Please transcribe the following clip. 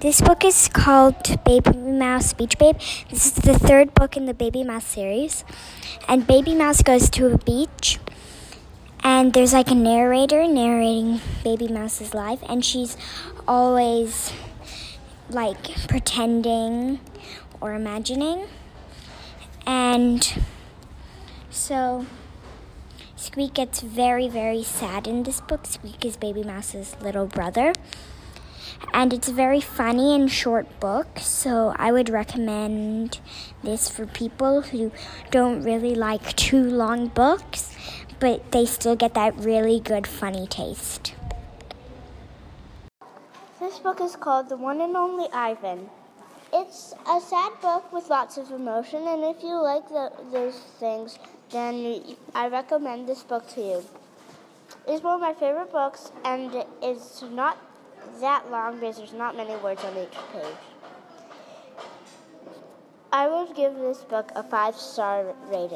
This book is called Baby Mouse Beach Babe. This is the third book in the Baby Mouse series. And Baby Mouse goes to a beach, and there's like a narrator narrating Baby Mouse's life, and she's always like pretending or imagining. And so Squeak gets very, very sad in this book. Squeak is Baby Mouse's little brother. And it's a very funny and short book, so I would recommend this for people who don't really like too long books, but they still get that really good, funny taste. This book is called The One and Only Ivan. It's a sad book with lots of emotion, and if you like the, those things, then I recommend this book to you. It's one of my favorite books, and it's not that long because there's not many words on each page. I would give this book a five star rating.